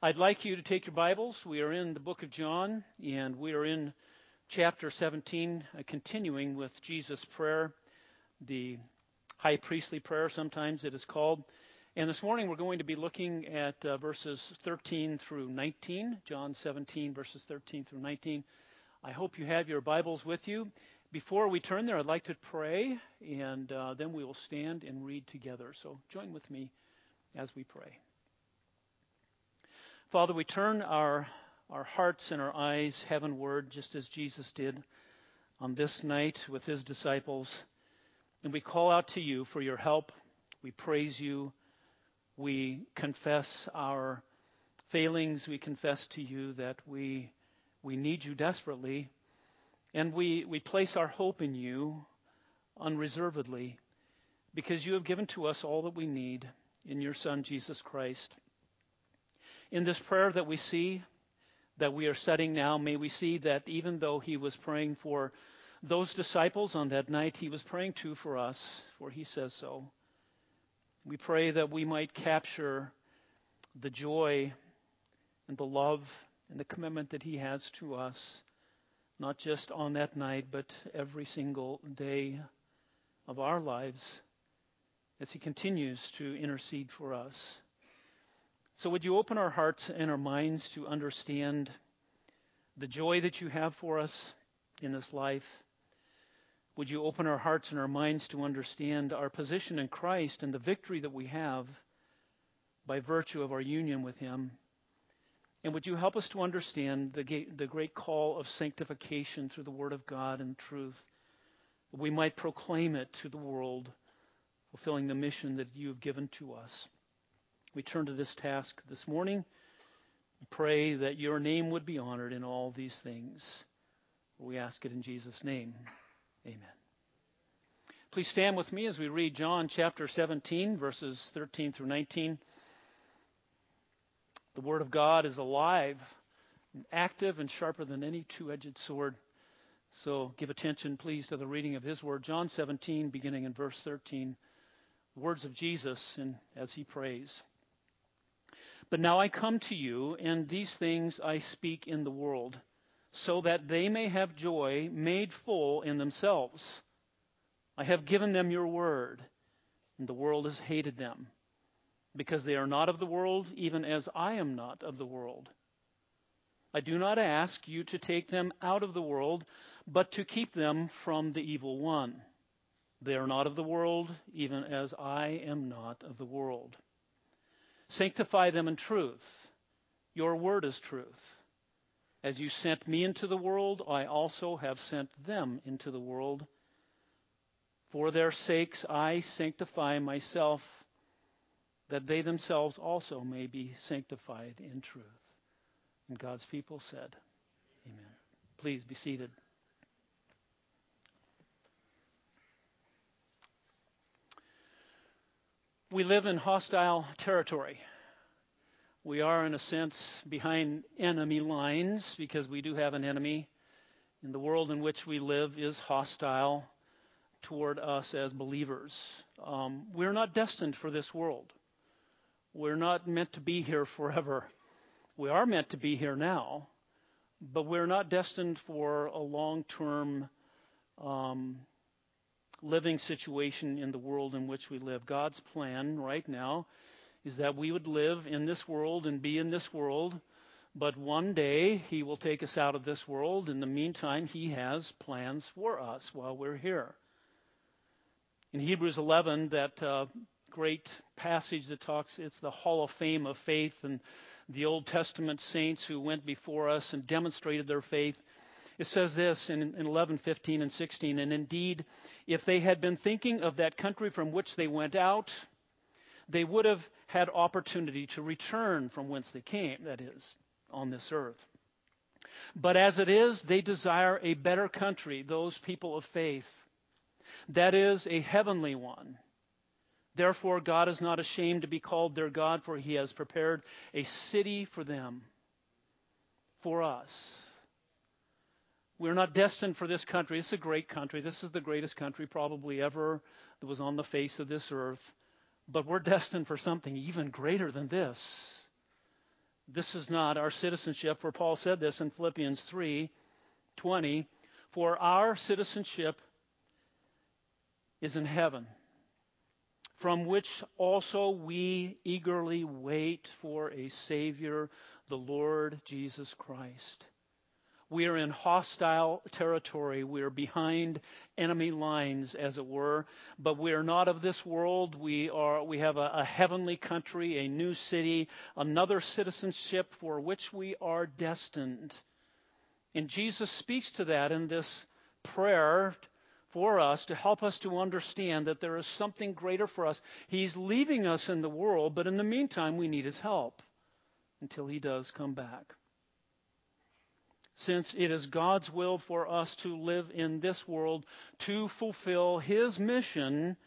I'd like you to take your Bibles. We are in the book of John, and we are in chapter 17, uh, continuing with Jesus' prayer, the high priestly prayer, sometimes it is called. And this morning we're going to be looking at uh, verses 13 through 19, John 17, verses 13 through 19. I hope you have your Bibles with you. Before we turn there, I'd like to pray, and uh, then we will stand and read together. So join with me as we pray. Father, we turn our, our hearts and our eyes heavenward, just as Jesus did on this night with his disciples. And we call out to you for your help. We praise you. We confess our failings. We confess to you that we, we need you desperately. And we, we place our hope in you unreservedly because you have given to us all that we need in your Son, Jesus Christ. In this prayer that we see, that we are studying now, may we see that even though he was praying for those disciples on that night, he was praying too for us, for he says so. We pray that we might capture the joy and the love and the commitment that he has to us, not just on that night, but every single day of our lives as he continues to intercede for us. So, would you open our hearts and our minds to understand the joy that you have for us in this life? Would you open our hearts and our minds to understand our position in Christ and the victory that we have by virtue of our union with Him? And would you help us to understand the, great call of sanctification through the Word of God and truth, that we might proclaim it to the world, fulfilling the mission that you have given to us? We turn to this task this morning. Pray that your name would be honored in all these things. We ask it in Jesus' name. Amen. Please stand with me as we read John chapter 17, verses 13 through 19. The Word of God is alive, and active, and sharper than any two edged sword. So give attention, please, to the reading of His Word. John 17, beginning in verse 13. The words of Jesus and as He prays. But now I come to you, and these things I speak in the world, so that they may have joy made full in themselves. I have given them your word, and the world has hated them, because they are not of the world, even as I am not of the world. I do not ask you to take them out of the world, but to keep them from the evil one. They are not of the world, even as I am not of the world. Sanctify them in truth. Your word is truth. As you sent me into the world, I also have sent them into the world. For their sakes I sanctify myself, that they themselves also may be sanctified in truth. And God's people said, Amen. Please be seated. We live in hostile territory. We are, in a sense, behind enemy lines because we do have an enemy. And the world in which we live is hostile toward us as believers. Um, we're not destined for this world. We're not meant to be here forever. We are meant to be here now, but we're not destined for a long term um, living situation in the world in which we live. God's plan right now is that we would live in this world and be in this world, but one day He will take us out of this world. In the meantime, He has plans for us while we're here. In Hebrews 11, that uh, great passage that talks, it's the Hall of Fame of faith and the Old Testament saints who went before us and demonstrated their faith. It says this in, in 11, 15, and 16. And indeed, if they had been thinking of that country from which they went out, they would have had opportunity to return from whence they came, that is, on this earth. But as it is, they desire a better country, those people of faith. That is, a heavenly one. Therefore, God is not ashamed to be called their God, for he has prepared a city for them, for us. We're not destined for this country. It's a great country. This is the greatest country probably ever that was on the face of this earth. But we're destined for something even greater than this. This is not our citizenship, for Paul said this in Philippians 3 20. For our citizenship is in heaven, from which also we eagerly wait for a Savior, the Lord Jesus Christ. We are in hostile territory. We are behind enemy lines, as it were. But we are not of this world. We are. We have a, a heavenly country, a new city, another citizenship for which we are destined. And Jesus speaks to that in this prayer for us to help us to understand that there is something greater for us. He's leaving us in the world, but in the meantime, we need his help until he does come back. Since it is God's will for us to live in this world to fulfill his mission,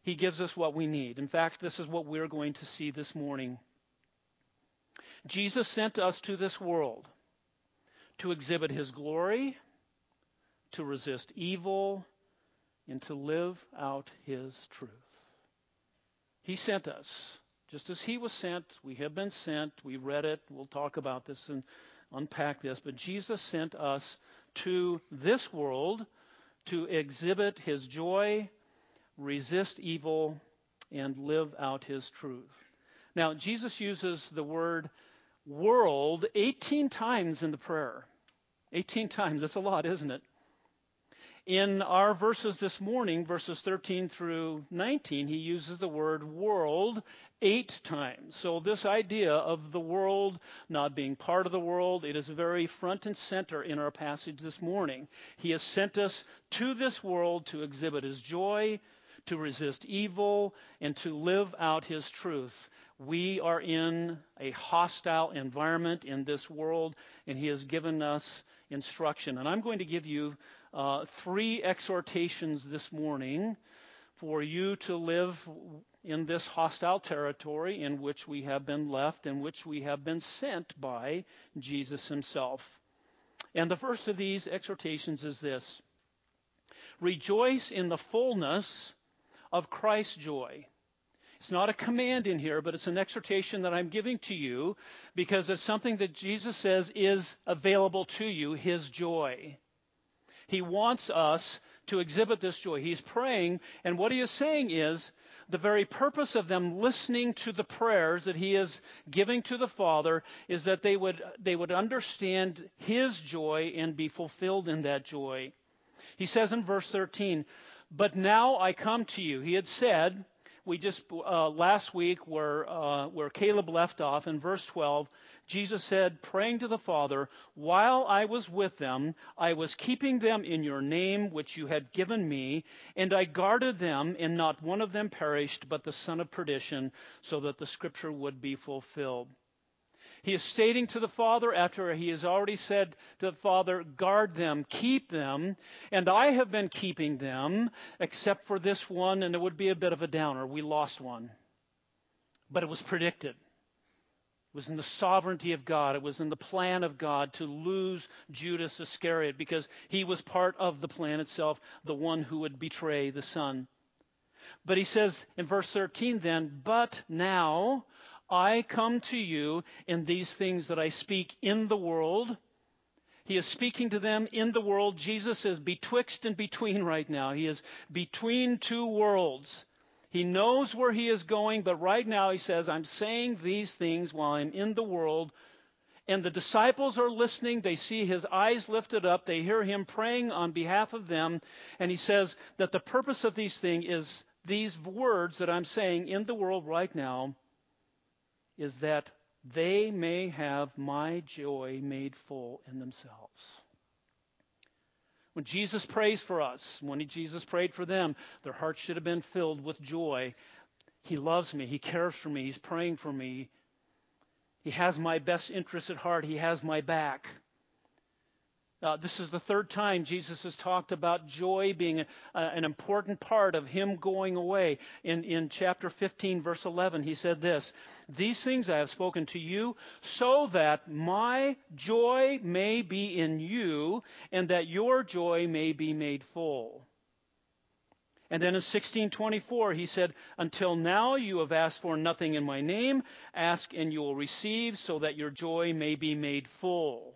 he gives us what we need. In fact, this is what we're going to see this morning. Jesus sent us to this world to exhibit his glory, to resist evil, and to live out his truth. He sent us. Just as he was sent, we have been sent. We read it. We'll talk about this and unpack this. But Jesus sent us to this world to exhibit his joy, resist evil, and live out his truth. Now, Jesus uses the word world 18 times in the prayer. 18 times. That's a lot, isn't it? In our verses this morning, verses 13 through 19, he uses the word world eight times. So, this idea of the world not being part of the world, it is very front and center in our passage this morning. He has sent us to this world to exhibit his joy, to resist evil, and to live out his truth. We are in a hostile environment in this world, and he has given us instruction. And I'm going to give you uh, three exhortations this morning for you to live in this hostile territory in which we have been left, in which we have been sent by Jesus himself. And the first of these exhortations is this Rejoice in the fullness of Christ's joy. It's not a command in here, but it's an exhortation that I'm giving to you because it's something that Jesus says is available to you, his joy. He wants us to exhibit this joy. He's praying, and what he is saying is the very purpose of them listening to the prayers that he is giving to the Father is that they would, they would understand his joy and be fulfilled in that joy. He says in verse 13, But now I come to you. He had said, we just uh, last week where uh, where Caleb left off in verse 12, Jesus said, praying to the Father, "While I was with them, I was keeping them in your name which you had given me, and I guarded them, and not one of them perished, but the son of perdition, so that the scripture would be fulfilled." He is stating to the Father after he has already said to the Father, guard them, keep them, and I have been keeping them, except for this one, and it would be a bit of a downer. We lost one. But it was predicted. It was in the sovereignty of God. It was in the plan of God to lose Judas Iscariot because he was part of the plan itself, the one who would betray the Son. But he says in verse 13 then, but now I come to you in these things that I speak in the world. He is speaking to them in the world. Jesus is betwixt and between right now. He is between two worlds. He knows where he is going, but right now he says, I'm saying these things while I'm in the world. And the disciples are listening. They see his eyes lifted up. They hear him praying on behalf of them. And he says that the purpose of these things is these words that I'm saying in the world right now is that they may have my joy made full in themselves. When Jesus prays for us, when Jesus prayed for them, their hearts should have been filled with joy. He loves me. He cares for me. He's praying for me. He has my best interest at heart. He has my back. Uh, this is the third time Jesus has talked about joy being a, a, an important part of him going away. In, in chapter 15, verse 11, he said this These things I have spoken to you so that my joy may be in you and that your joy may be made full. And then in 1624, he said, Until now you have asked for nothing in my name. Ask and you will receive, so that your joy may be made full.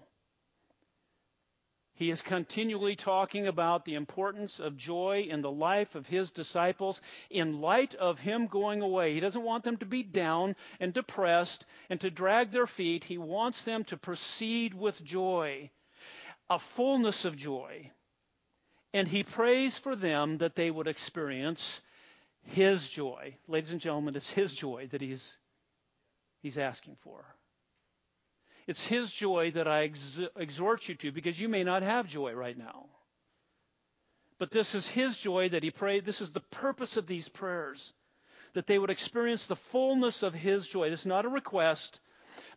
He is continually talking about the importance of joy in the life of his disciples in light of him going away. He doesn't want them to be down and depressed and to drag their feet. He wants them to proceed with joy, a fullness of joy. And he prays for them that they would experience his joy. Ladies and gentlemen, it's his joy that he's, he's asking for. It's his joy that I ex- exhort you to because you may not have joy right now. But this is his joy that he prayed. This is the purpose of these prayers that they would experience the fullness of his joy. This is not a request,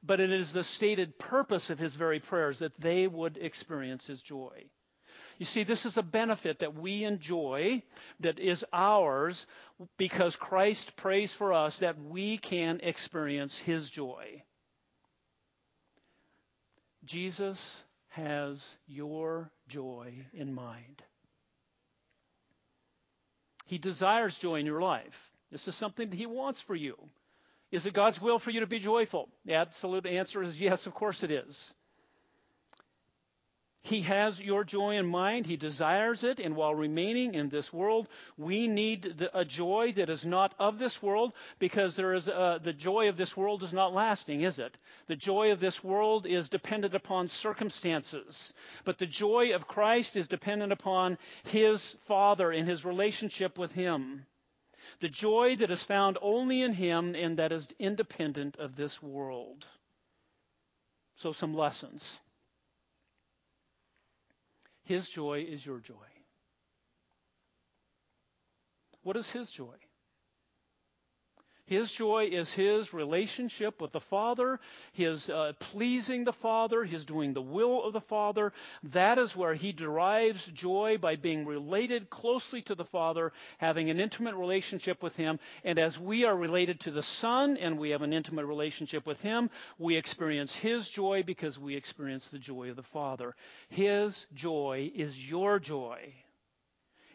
but it is the stated purpose of his very prayers that they would experience his joy. You see, this is a benefit that we enjoy that is ours because Christ prays for us that we can experience his joy. Jesus has your joy in mind. He desires joy in your life. This is something that He wants for you. Is it God's will for you to be joyful? The absolute answer is yes, of course it is. He has your joy in mind. He desires it. And while remaining in this world, we need the, a joy that is not of this world because there is uh, the joy of this world is not lasting, is it? The joy of this world is dependent upon circumstances. But the joy of Christ is dependent upon His Father and His relationship with Him. The joy that is found only in Him and that is independent of this world. So, some lessons. His joy is your joy. What is His joy? His joy is his relationship with the Father, his uh, pleasing the Father, his doing the will of the Father. That is where he derives joy by being related closely to the Father, having an intimate relationship with him. And as we are related to the Son and we have an intimate relationship with him, we experience his joy because we experience the joy of the Father. His joy is your joy.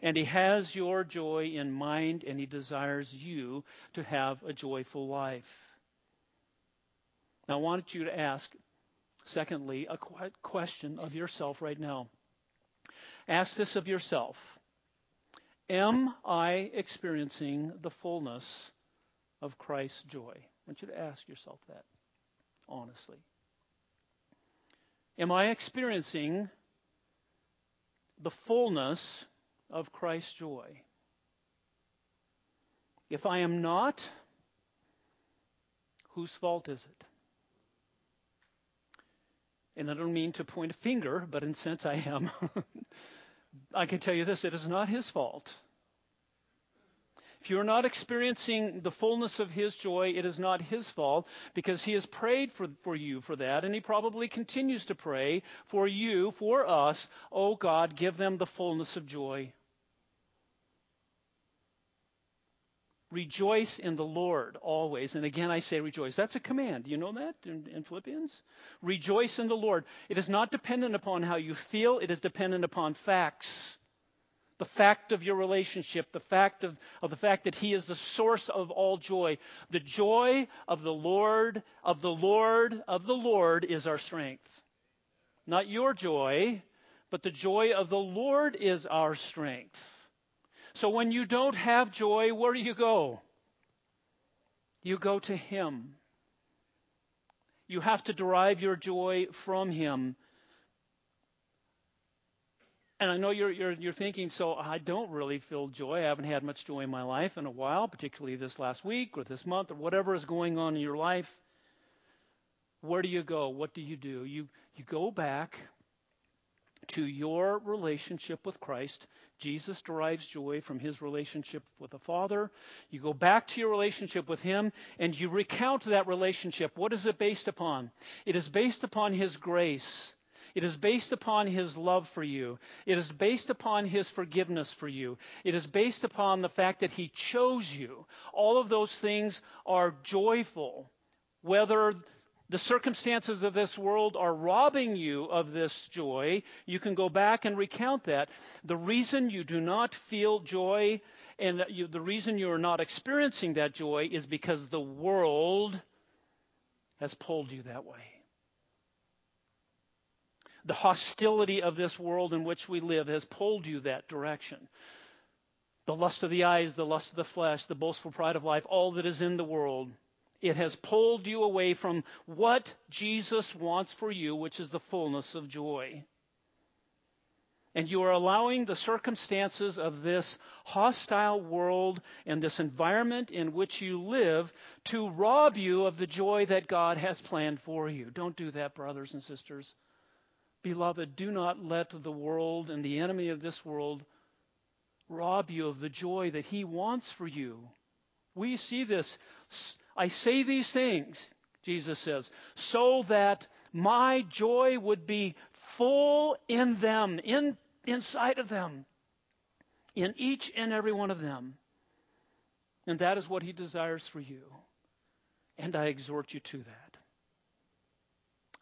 And He has your joy in mind, and He desires you to have a joyful life. Now, I want you to ask, secondly, a question of yourself right now. Ask this of yourself Am I experiencing the fullness of Christ's joy? I want you to ask yourself that honestly. Am I experiencing the fullness of Christ's joy. If I am not, whose fault is it? And I don't mean to point a finger, but in sense I am. I can tell you this it is not his fault. If you're not experiencing the fullness of His joy, it is not His fault because He has prayed for, for you for that, and He probably continues to pray for you, for us. Oh God, give them the fullness of joy. Rejoice in the Lord always. And again, I say rejoice. That's a command. You know that in, in, Philippians? Rejoice in the Lord. It is not dependent upon how you feel, it is dependent upon facts. The fact of your relationship, the fact of, of the fact that He is the source of all joy. The joy of the Lord, of the Lord, of the Lord is our strength. Not your joy, but the joy of the Lord is our strength. So when you don't have joy, where do you go? You go to Him. You have to derive your joy from Him. And I know you're, you're, you're thinking, so I don't really feel joy. I haven't had much joy in my life in a while, particularly this last week or this month or whatever is going on in your life. Where do you go? What do you do? You, you go back to your relationship with Christ. Jesus derives joy from his relationship with the Father. You go back to your relationship with him and you recount that relationship. What is it based upon? It is based upon his grace. It is based upon his love for you. It is based upon his forgiveness for you. It is based upon the fact that he chose you. All of those things are joyful, whether the circumstances of this world are robbing you of this joy, you can go back and recount that. The reason you do not feel joy And you, the reason you're not experiencing that joy is because the world has pulled you that way. The hostility of this world in which we live has pulled you that direction. The lust of the eyes, the lust of the flesh, the boastful pride of life, all that is in the world, it has pulled you away from what Jesus wants for you, which is the fullness of joy. And you are allowing the circumstances of this hostile world and this environment in which you live to rob you of the joy that God has planned for you. Don't do that, brothers and sisters. Beloved, do not let the world and the enemy of this world rob you of the joy that he wants for you. We see this. I say these things, Jesus says, so that my joy would be full in them, in, inside of them, in each and every one of them. And that is what he desires for you. And I exhort you to that.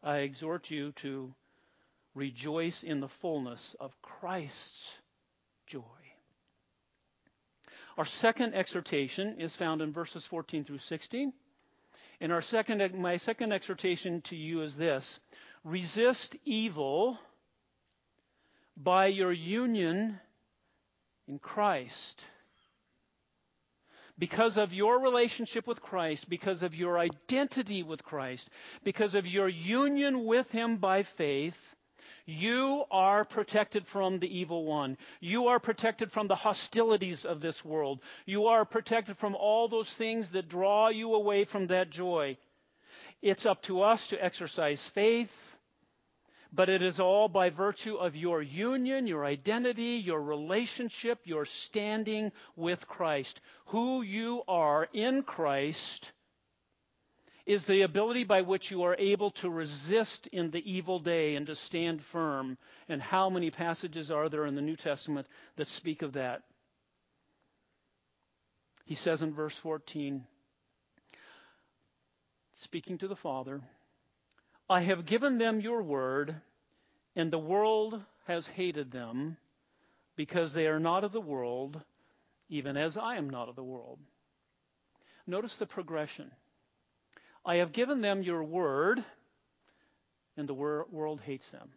I exhort you to rejoice in the fullness of Christ's joy. Our second exhortation is found in verses 14 through 16. And our second, my second exhortation to you is this resist evil by your union in Christ. Because of your relationship with Christ, because of your identity with Christ, because of your union with Him by faith, you are protected from the evil one. You are protected from the hostilities of this world. You are protected from all those things that draw you away from that joy. It's up to us to exercise faith, but it is all by virtue of your union, your identity, your relationship, your standing with Christ. Who you are in Christ is the ability by which you are able to resist in the evil day and to stand firm. And how many passages are there in the New Testament that speak of that? He says in verse 14, speaking to the Father, I have given them your word, and the world has hated them because they are not of the world, even as I am not of the world. Notice the progression. I have given them your word, and the wor- world hates them.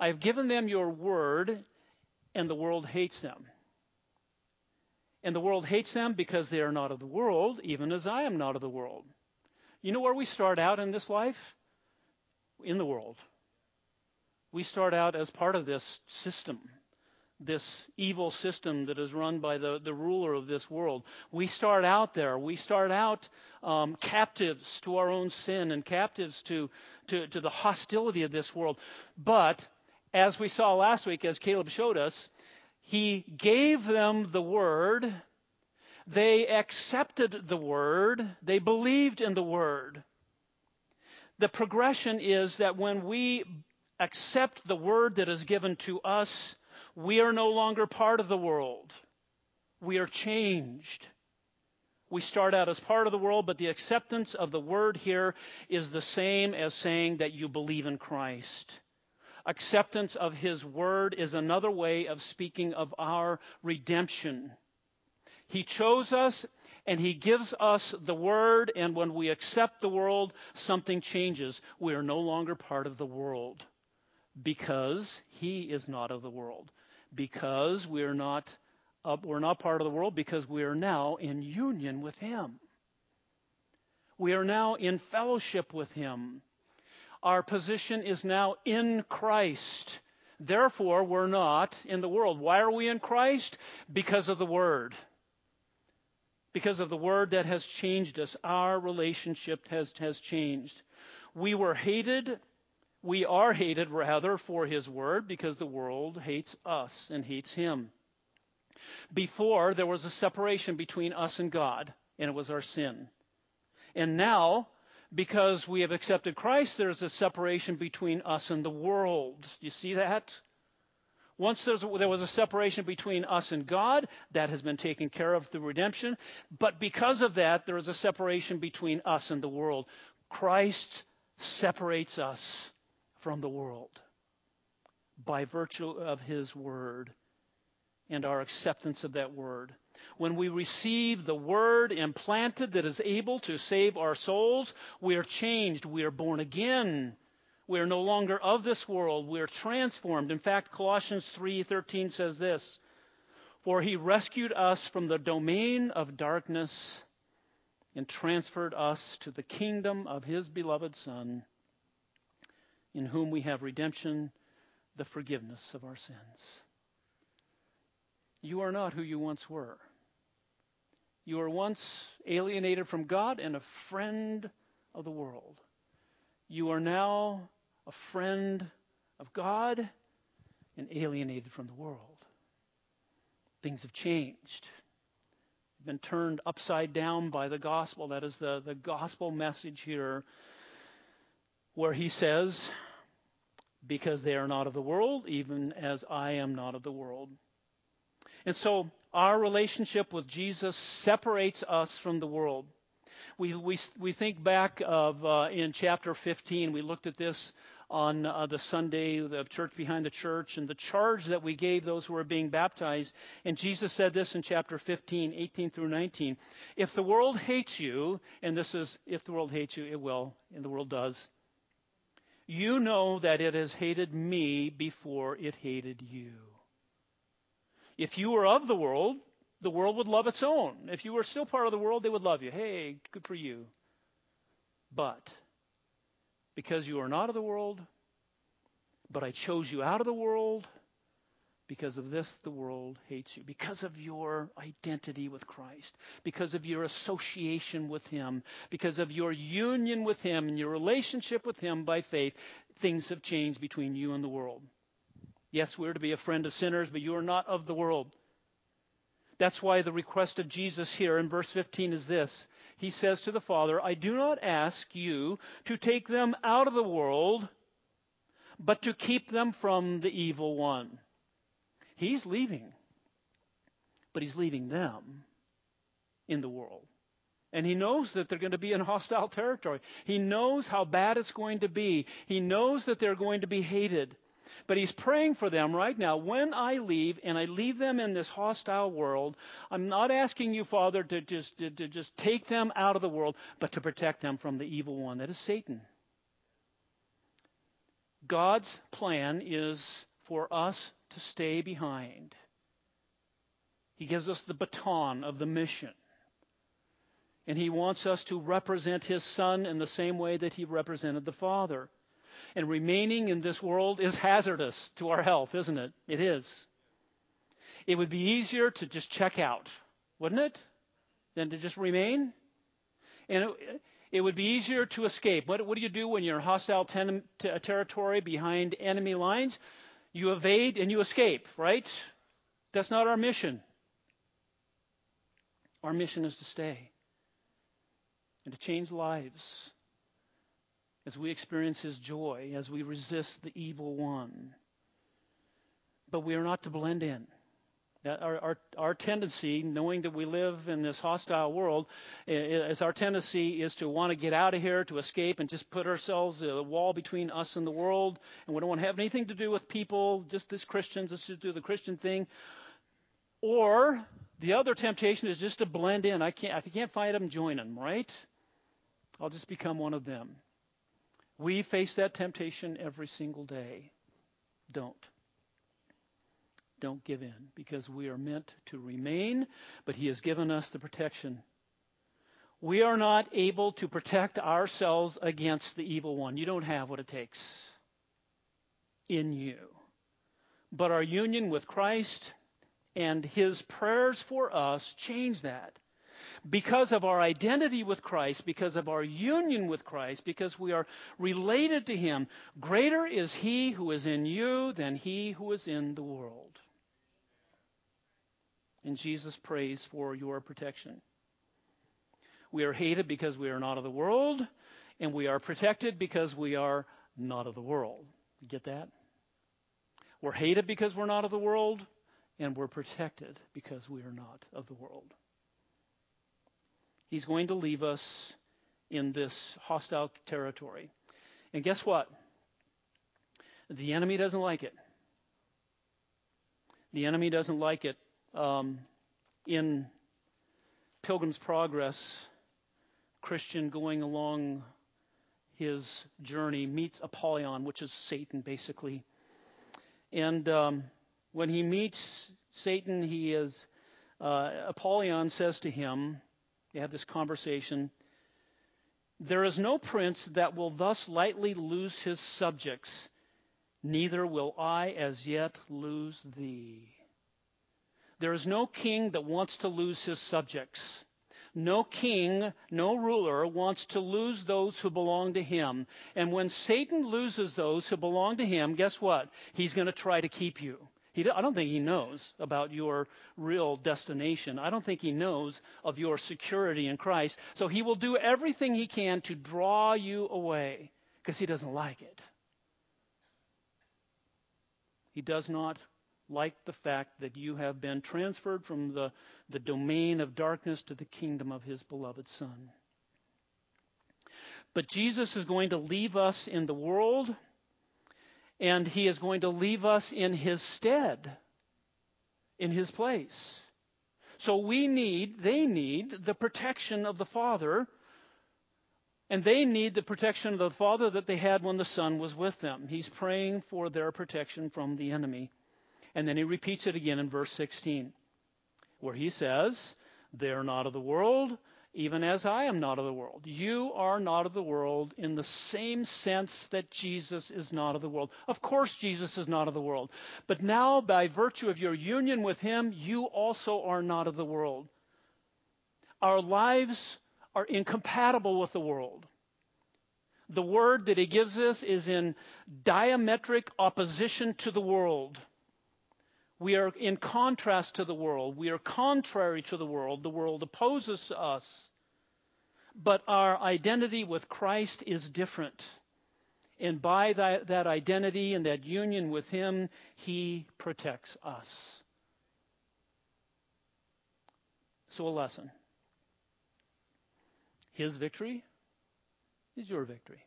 I have given them your word, and the world hates them. And the world hates them because they are not of the world, even as I am not of the world. You know where we start out in this life? In the world. We start out as part of this system this evil system that is run by the, the ruler of this world. We start out there. We start out um, captives to our own sin and captives to, to, to the hostility of this world. But as we saw last week, as Caleb showed us, he gave them the word. They accepted the word. They believed in the word. The progression is that when we accept the word that is given to us, we are no longer part of the world. We are changed. We start out as part of the world, but the acceptance of the word here is the same as saying that you believe in Christ. Acceptance of his word is another way of speaking of our redemption. He chose us and he gives us the word, and when we accept the world, something changes. We are no longer part of the world because he is not of the world because we are not uh, we're not part of the world because we are now in union with him. We are now in fellowship with him. Our position is now in Christ. Therefore, we're not in the world. Why are we in Christ? Because of the Word. Because of the Word that has changed us. Our relationship has, has changed. We were hated we are hated, rather, for his word because the world hates us and hates him. Before, there was a separation between us and God, and it was our sin. And now, because we have accepted Christ, there's a separation between us and the world. You see that? Once there was a separation between us and God, that has been taken care of through redemption. But because of that, there is a separation between us and the world. Christ separates us from the world by virtue of his word. and our acceptance of that word. When we receive the word implanted that is able to save our souls, we are changed. We are born again. We are no longer of this world. We are transformed. In fact, Colossians 3:13 says this, "For he rescued us from the domain of darkness and transferred us to the kingdom of his beloved Son, in whom we have redemption, the forgiveness of our sins." You are not who you once were. You were once alienated from God and a friend of the world. You are now a friend of God and alienated from the world. Things have changed. You've been turned upside down by the gospel. That is the, the gospel message here, where he says, Because they are not of the world, even as I am not of the world. And so our relationship with Jesus separates us from the world. We, we, we think back of uh, in chapter 15, we looked at this on uh, the Sunday of Church Behind the Church and the charge that we gave those who were being baptized. And Jesus said this in chapter 15, 18 through 19. If the world hates you, and this is if the world hates you, it will, and the world does, you know that it has hated me before it hated you. If you were of the world, the world would love its own. If you were still part of the world, they would love you. Hey, good for you. But because you are not of the world, but I chose you out of the world, because of this, the world hates you. Because of your identity with Christ. Because of your association with Him. Because of your union with Him and your relationship with Him by faith, things have changed between you and the world. Yes, we're to be a friend of sinners, but you are not of the world. That's why the request of Jesus here in verse 15 is this. He says to the Father, I do not ask you to take them out of the world, but to keep them from the evil one. He's leaving, but he's leaving them in the world. And he knows that they're going to be in hostile territory. He knows how bad it's going to be. He knows that they're going to be hated. But he's praying for them right now. When I leave and I leave them in this hostile world, I'm not asking you, Father, to just, to, to just take them out of the world, but to protect them from the evil one that is Satan. God's plan is for us to stay behind. He gives us the baton of the mission. And he wants us to represent his son in the same way that he represented the Father and remaining in this world is hazardous to our health, isn't it? It is. It would be easier to just check out, wouldn't it? Than to just remain? And it, it would be easier to escape. What, what, do you do when you're in hostile ten, t- territory behind enemy lines? You evade and you escape, right? That's not our mission. Our mission is to stay and to change lives as we experience His joy, as we resist the evil one. But we are not to blend in. Our, our, our tendency, knowing that we live in this hostile world, is our tendency is to want to get out of here, to escape, and just put ourselves uh, a wall between us and the world. And we don't want to have anything to do with people, just as Christians, let's just do the Christian thing. Or the other temptation is just to blend in. I can't, if you can't find them, join them, right? I'll just become one of them. We face that temptation every single day. Don't. Don't give in because we are meant to remain, but He has given us the protection. We are not able to protect ourselves against the evil one. You don't have what it takes in you. But our union with Christ and His prayers for us change that because of our identity with Christ, because of our union with Christ, because we are related to Him, greater is He who is in you than He who is in the world. And Jesus prays for your protection. We are hated because we are not of the world, and we are protected because we are not of the world. Get that? We're hated because we're not of the world, and we're protected because we are not of the world. He's going to leave us in this hostile territory. And guess what? The enemy doesn't like it. The enemy doesn't like it. Um, in Pilgrim's Progress, Christian going along his journey meets Apollyon, which is Satan, basically. And um, when he meets Satan, he is uh, Apollyon says to him, they have this conversation. There is no prince that will thus lightly lose his subjects, neither will I as yet lose thee. There is no king that wants to lose his subjects. No king, no ruler wants to lose those who belong to him. And when Satan loses those who belong to him, guess what? He's going to try to keep you. He, I don't think he knows about your real destination. I don't think he knows of your security in Christ. So he will do everything he can to draw you away because he doesn't like it. He does not like the fact that you have been transferred from the, the domain of darkness to the kingdom of his beloved Son. But Jesus is going to leave us in the world and he is going to leave us in his stead, in his place. So we need, they need the protection of the Father, and they need the protection of the Father that they had when the Son was with them. He's praying for their protection from the enemy. And then he repeats it again in verse 16, where he says, They're not of the world, even as I am not of the world. You are not of the world in the same sense that Jesus is not of the world. Of course, Jesus is not of the world. But now, by virtue of your union with him, you also are not of the world. Our lives are incompatible with the world. The word that he gives us is in diametric opposition to the world. We are in contrast to the world. We are contrary to the world. The world opposes us. But our identity with Christ is different. And by that, that identity and that union with Him, He protects us. So, a lesson His victory is your victory.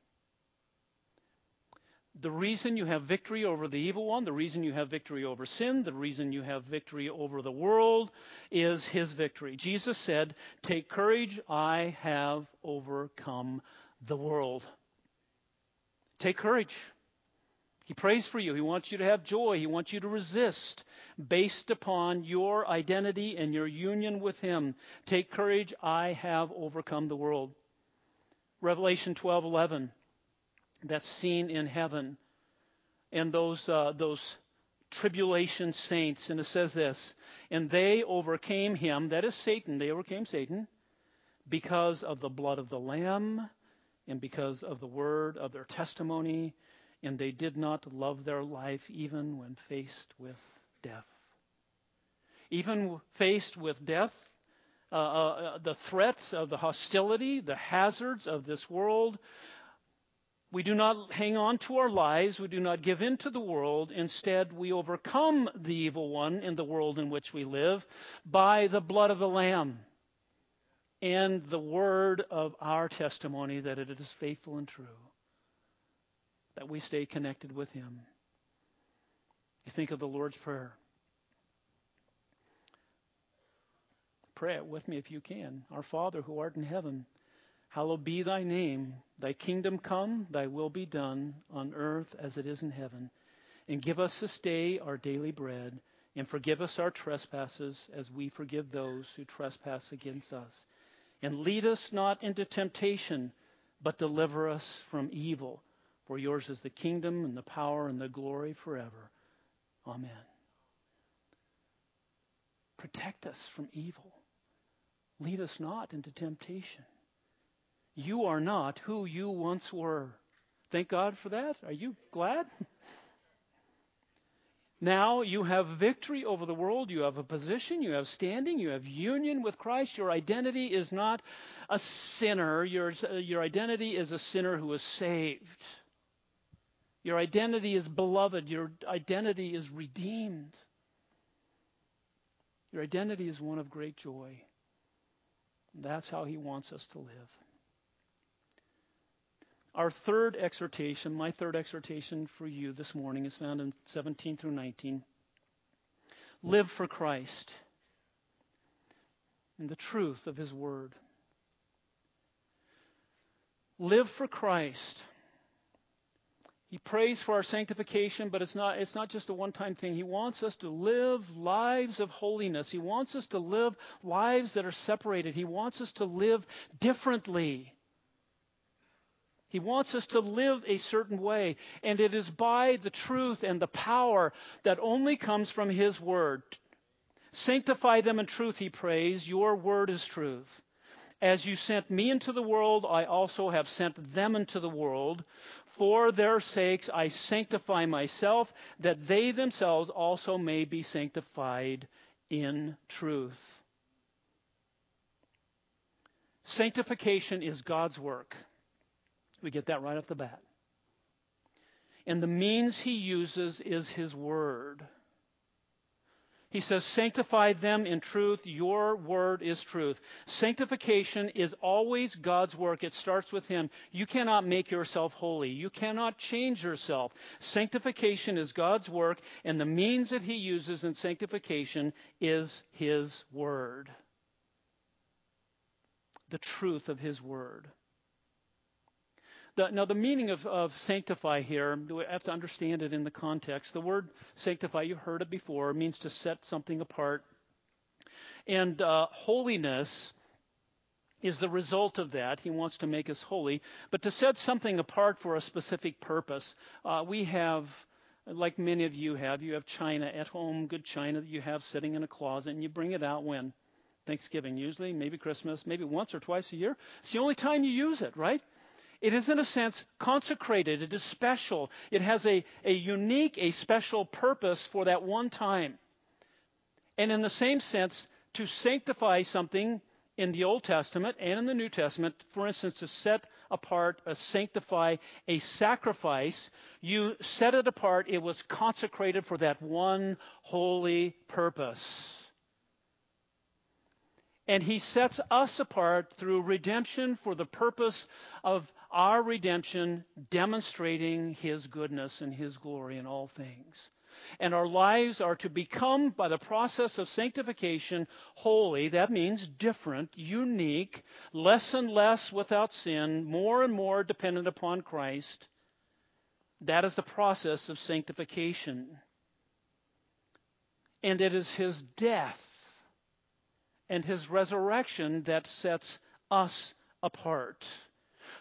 The reason you have victory over the evil one, the reason you have victory over sin, the reason you have victory over the world is his victory. Jesus said, Take courage, I have overcome the world. Take courage. He prays for you. He wants you to have joy. He wants you to resist based upon your identity and your union with Him. Take courage. I have overcome the world. Revelation 12:11 that's seen in heaven. And those uh, those tribulation saints and it says this and they overcame him that is satan they overcame satan because of the blood of the lamb and because of the word of their testimony and they did not love their life even when faced with death. Even faced with death uh, uh, the threat of the hostility the hazards of this world we do not hang on to our lives. We do not give in to the world. Instead, we overcome the evil one in the world in which we live by the blood of the Lamb and the word of our testimony that it is faithful and true, that we stay connected with Him. You think of the Lord's Prayer. Pray it with me if you can. Our Father who art in heaven Hallowed be thy name. Thy kingdom come, thy will be done, on earth as it is in heaven. And give us this day our daily bread, and forgive us our trespasses as we forgive those who trespass against us. And lead us not into temptation, but deliver us from evil. For yours is the kingdom and the power and the glory forever. Amen. Protect us from evil. Lead us not into temptation. You are not who you once were. Thank God for that. Are you glad? Now you have victory over the world. You have a position. You have standing. You have union with Christ. Your identity is not a sinner. Your, your identity is a sinner who is saved. Your identity is beloved. Your identity is redeemed. Your identity is one of great joy. That's how he wants us to live. Our third exhortation, my third exhortation for you this morning, is found in 17 through 19. live for Christ and the truth of His Word. Live for Christ. He prays for our sanctification, but it's not, it's not just a one time thing. He wants us to live lives of holiness. He wants us to live lives that are separated. He wants us to live differently. He wants us to live a certain way. And it is by the truth and the power that only comes from His Word. Sanctify them in truth, He prays. Your Word is truth. As you sent me into the world, I also have sent them into the world. For their sakes I sanctify myself, that they themselves also may be sanctified in truth. Sanctification is God's work. We get that right off the bat. And the means he uses is his word. He says, Sanctify them in truth. Your word is truth. Sanctification is always God's work. It starts with Him. You cannot make yourself holy. You cannot change yourself. Sanctification is God's work, and the means that He uses in sanctification is His word. The truth of His word. The, now, the meaning of, of sanctify here, we have to understand it in the context. The word sanctify, you've heard it before, means to set something apart. And uh, holiness is the result of that. He wants to make us holy. But to set something apart for a specific purpose, uh, we have, like many of you have, you have china at home, good china that you have sitting in a closet, and you bring it out when? Thanksgiving, usually, maybe Christmas, maybe once or twice a year. It's the only time you use it, right? It is, in a sense, consecrated. It is special. It has a, a unique, a special purpose for that one time. And in the same sense, to sanctify something in the Old Testament and in the New Testament, for instance, to set apart, a sanctify a sacrifice, you set it apart, it was consecrated for that one holy purpose. And he sets us apart through redemption for the purpose of our redemption, demonstrating his goodness and his glory in all things. And our lives are to become, by the process of sanctification, holy. That means different, unique, less and less without sin, more and more dependent upon Christ. That is the process of sanctification. And it is his death and his resurrection that sets us apart.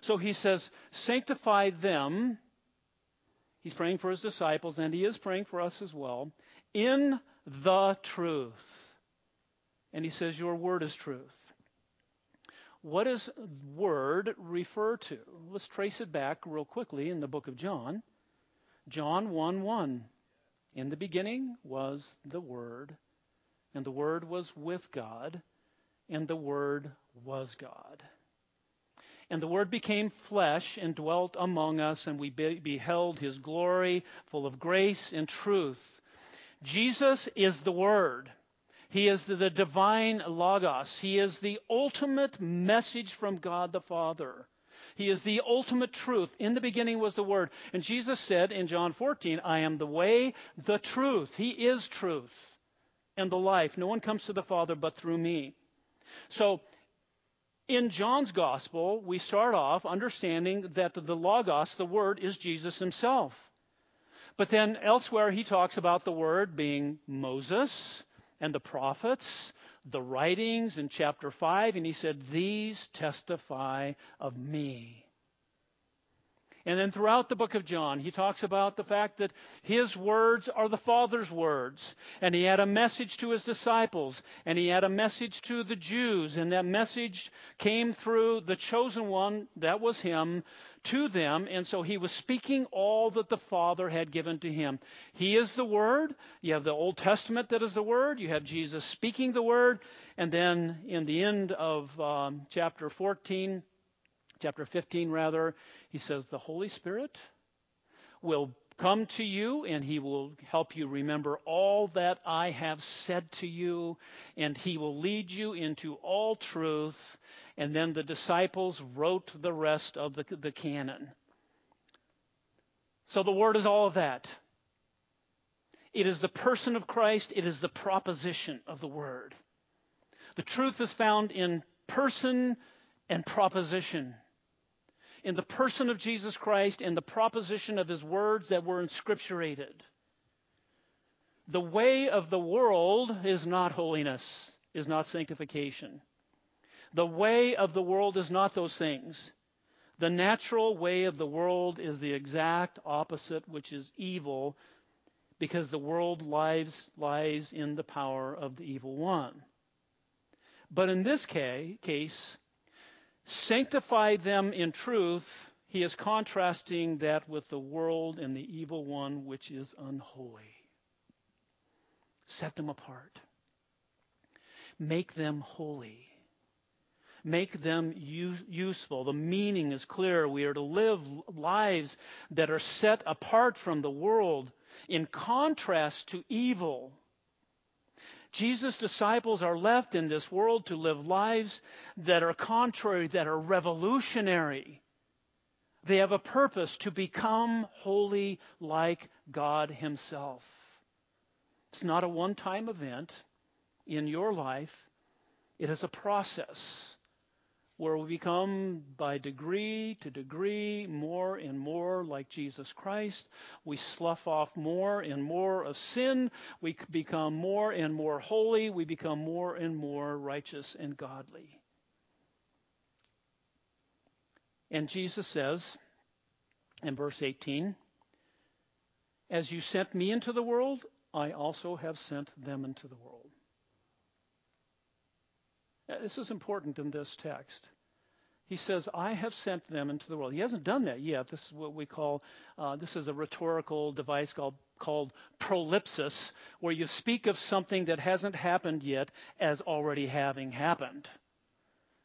So he says, sanctify them. He's praying for his disciples, and he is praying for us as well, in the truth. And he says, Your word is truth. What does word refer to? Let's trace it back real quickly in the book of John. John 1 1. In the beginning was the Word, and the Word was with God, and the Word was God. And the Word became flesh and dwelt among us, and we be- beheld his glory, full of grace and truth. Jesus is the Word. He is the divine Logos. He is the ultimate message from God the Father. He is the ultimate truth. In the beginning was the Word. And Jesus said in John 14, I am the way, the truth. He is truth and the life. No one comes to the Father but through me. So in John's gospel, we start off understanding that the Logos, the Word, is Jesus himself. But then elsewhere, he talks about the Word being Moses and the prophets, the writings in chapter 5, and he said, These testify of me. And then throughout the book of John, he talks about the fact that his words are the Father's words. And he had a message to his disciples, and he had a message to the Jews, and that message came through the chosen one, that was him, to them. And so he was speaking all that the Father had given to him. He is the Word. You have the Old Testament that is the Word. You have Jesus speaking the Word. And then in the end of um, chapter 14, chapter 15 rather, he says, The Holy Spirit will come to you and he will help you remember all that I have said to you, and he will lead you into all truth. And then the disciples wrote the rest of the, the canon. So the Word is all of that. It is the person of Christ, it is the proposition of the Word. The truth is found in person and proposition. In the person of Jesus Christ and the proposition of his words that were inscripturated. The way of the world is not holiness, is not sanctification. The way of the world is not those things. The natural way of the world is the exact opposite, which is evil, because the world lies, lies in the power of the evil one. But in this case, sanctify them in truth, he is contrasting that with the world and the evil one which is unholy. Set them apart. Make them holy. Make them useful. The meaning is clear. We are to live lives that are set apart from the world in contrast to evil. Jesus' disciples are left in this world to live lives that are contrary, that are revolutionary. They have a purpose to become holy like God Himself. It's not a one time event in your life, it is a process where we become by degree to degree more and more like Jesus Christ. We slough off more and more of sin. We become more and more holy. We become more and more righteous and godly. And Jesus says in verse 18, As you sent me into the world, I also have sent them into the world. Uh, this is important in this text. He says, I have sent them into the world. He hasn't done that yet. This is what we call, uh, this is a rhetorical device called, called prolepsis, where you speak of something that hasn't happened yet as already having happened,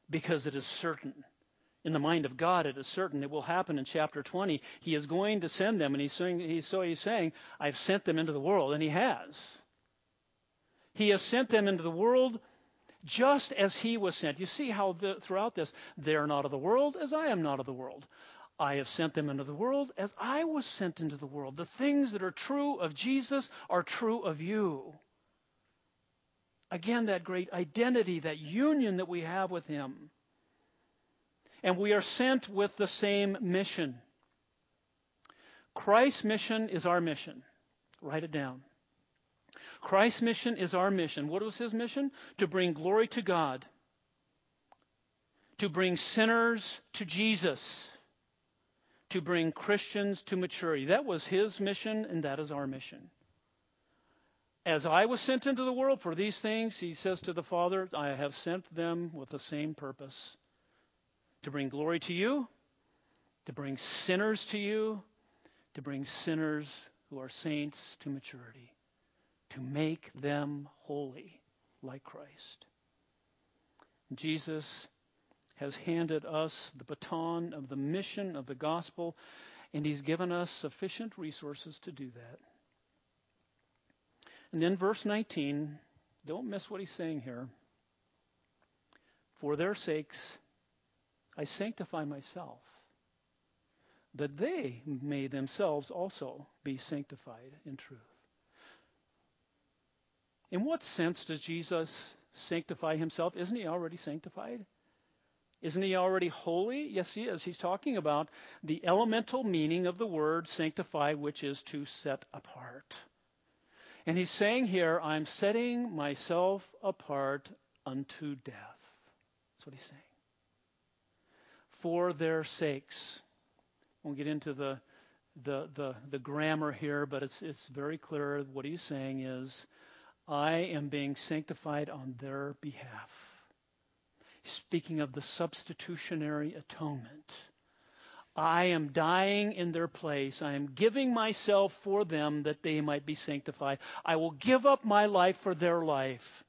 because it is certain. In the mind of God, it is certain it will happen in chapter 20. He is going to send them, and he's saying, he's, so he's saying, I've sent them into the world, and he has. He has sent them into the world just as he was sent. You see how the, throughout this, they're not of the world as I am not of the world. I have sent them into the world as I was sent into the world. The things that are true of Jesus are true of you. Again, that great identity, that union that we have with him. And we are sent with the same mission. Christ's mission is our mission. Write it down. Christ's mission is our mission. What was his mission? To bring glory to God, to bring sinners to Jesus, to bring Christians to maturity. That was his mission, and that is our mission. As I was sent into the world for these things, he says to the Father, I have sent them with the same purpose to bring glory to you, to bring sinners to you, to bring sinners who are saints to maturity to make them holy like Christ. Jesus has handed us the baton of the mission of the gospel, and he's given us sufficient resources to do that. And then verse 19, don't miss what he's saying here. For their sakes, I sanctify myself, that they may themselves also be sanctified in truth. In what sense does Jesus sanctify himself? Isn't he already sanctified? Isn't he already holy? Yes, he is. He's talking about the elemental meaning of the word sanctify, which is to set apart. And he's saying here, I'm setting myself apart unto death. That's what he's saying. For their sakes. We'll get into the, the, the, the grammar here, but it's, it's very clear. What he's saying is, I am being sanctified on their behalf. Speaking of the substitutionary atonement. I am dying in their place. I am giving myself for them that they might be sanctified. I will give up my life for their life.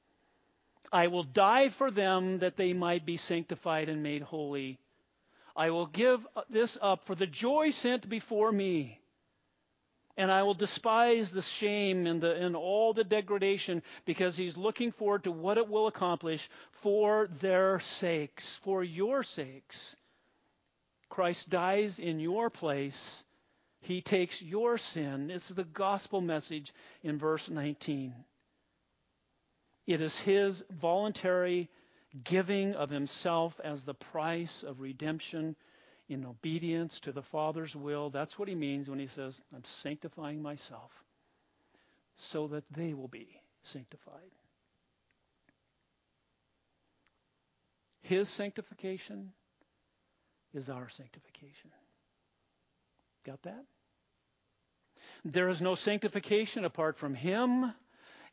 I will die for them that they might be sanctified and made holy. I will give this up for the joy sent before me and I will despise the shame and, the, and all the degradation because he's looking forward to what it will accomplish for their sakes, for your sakes. Christ dies in your place He takes your sin. It's the gospel message in verse 19. It is His voluntary giving of Himself as the price of redemption in obedience to the Father's will. That's what He means when He says, I'm sanctifying myself so that they will be sanctified. His sanctification is our sanctification. Got that? There is no sanctification apart from Him,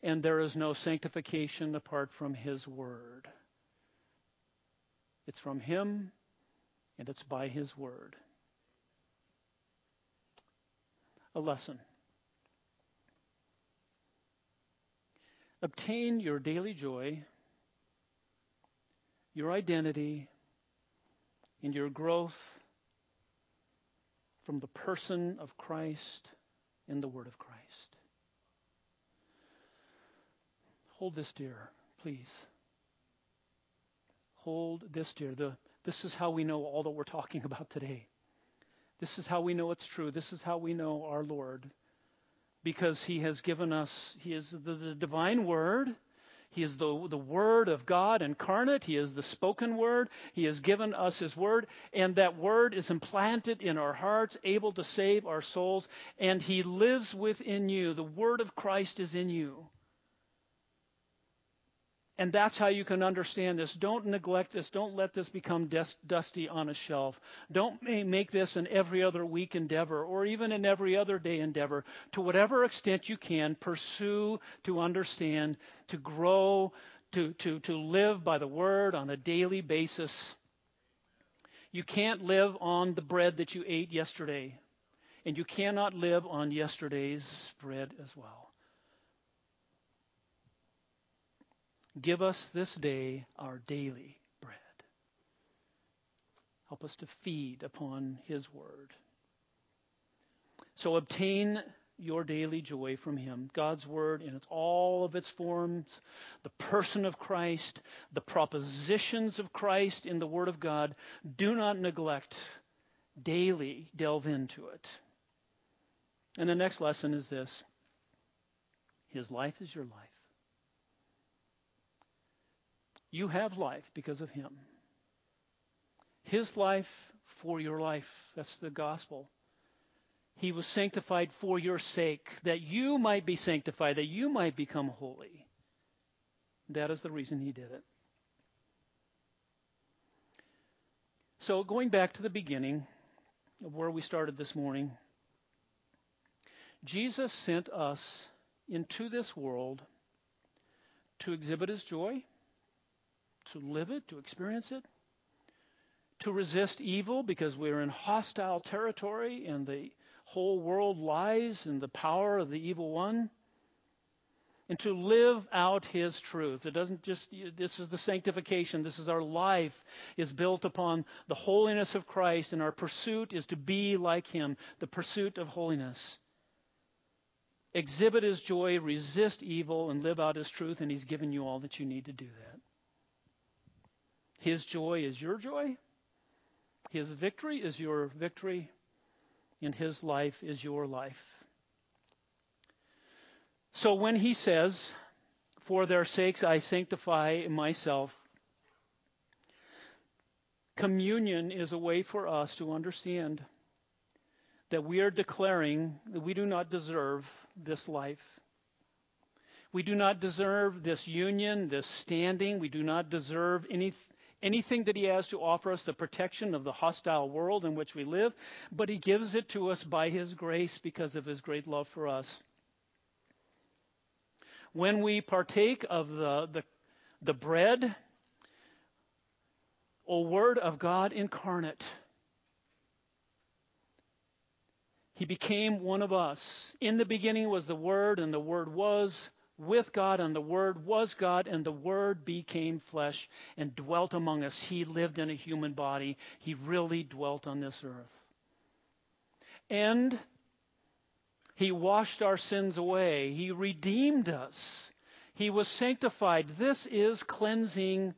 and there is no sanctification apart from His Word. It's from Him, and it's by His Word. A lesson. Obtain your daily joy, your identity, and your growth from the person of Christ in the Word of Christ. Hold this dear, please. Hold this dear. The, this is how we know all that we're talking about today. This is how we know it's true. This is how we know our Lord. Because He has given us, He is the, the divine Word he is the, the Word of God incarnate. He is the spoken Word. He has given us His Word, and that Word is implanted in our hearts, able to save our souls, and He lives within you. The Word of Christ is in you. And that's how you can understand this. Don't neglect this. Don't let this become dusty on a shelf. Don't make this an every other week endeavor or even an every other day endeavor. To whatever extent you can, pursue to understand, to grow, to, to, to live by the Word on a daily basis. You can't live on the bread that you ate yesterday, and you cannot live on yesterday's bread as well. Give us this day our daily bread. Help us to feed upon His word. So obtain your daily joy from Him. God's Word in all of its forms, the person of Christ, the propositions of Christ in the Word of God. Do not neglect. Daily delve into it. And the next lesson is this His life is your life. You have life because of him. His life for your life. That's the gospel. He was sanctified for your sake, that you might be sanctified, that you might become holy. That is the reason he did it. So, going back to the beginning of where we started this morning, Jesus sent us into this world to exhibit his joy to live it, to experience it, to resist evil because we're in hostile territory and the whole world lies in the power of the evil one. And to live out his truth. It doesn't just, this is the sanctification. This is our life is built upon the holiness of Christ, and our pursuit is to be like him, the pursuit of holiness. Exhibit his joy, resist evil, and live out his truth, and he's given you all that you need to do that. His joy is your joy. His victory is your victory. And his life is your life. So when he says, For their sakes I sanctify myself, communion is a way for us to understand that we are declaring that we do not deserve this life. We do not deserve this union, this standing. We do not deserve any, anything that He has to offer us, the protection of the hostile world in which we live, but He gives it to us by His grace because of His great love for us. When we partake of the, the, the bread, O Word of God incarnate, He became one of us. In the beginning was the Word, and the Word was with God, and the Word was God, and the Word became flesh and dwelt among us. He lived in a human body. He really dwelt on this earth. And He washed our sins away. He redeemed us. He was sanctified. This is cleansing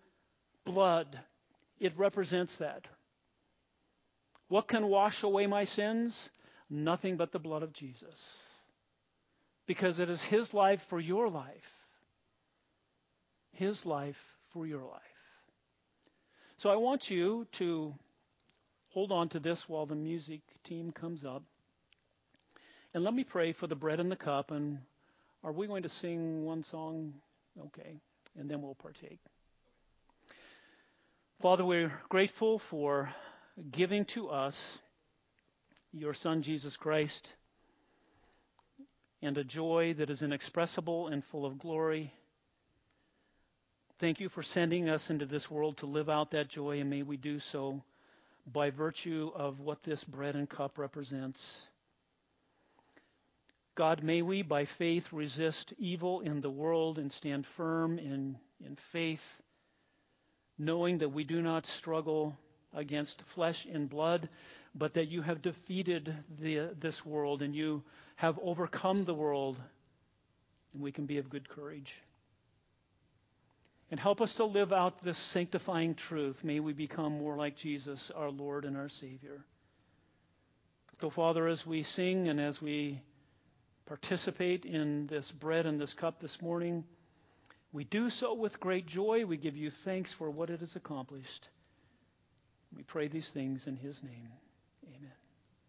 blood. It represents that. What can wash away my sins? Nothing but the blood of Jesus. Because it is His life for your life. His life for your life. So I want you to hold on to this while the music team comes up. And let me pray for the bread and the cup. And are we going to sing one song? Okay. And then we'll partake. Father, we're grateful for giving to us your Son, Jesus Christ, and a joy that is inexpressible and full of glory. Thank you for sending us into this world to live out that joy, and may we do so by virtue of what this bread and cup represents. God, may we by faith resist evil in the world and stand firm in, in faith knowing that we do not struggle against flesh and blood, but that you have defeated the, this world and you have overcome the world, and we can be of good courage. And help us to live out this sanctifying truth. May we become more like Jesus, our Lord and our Savior. So, Father, as we sing and as we participate in this bread and this cup this morning, we do so with great joy. We give you thanks for what it has accomplished. We pray these things in his name. Amen.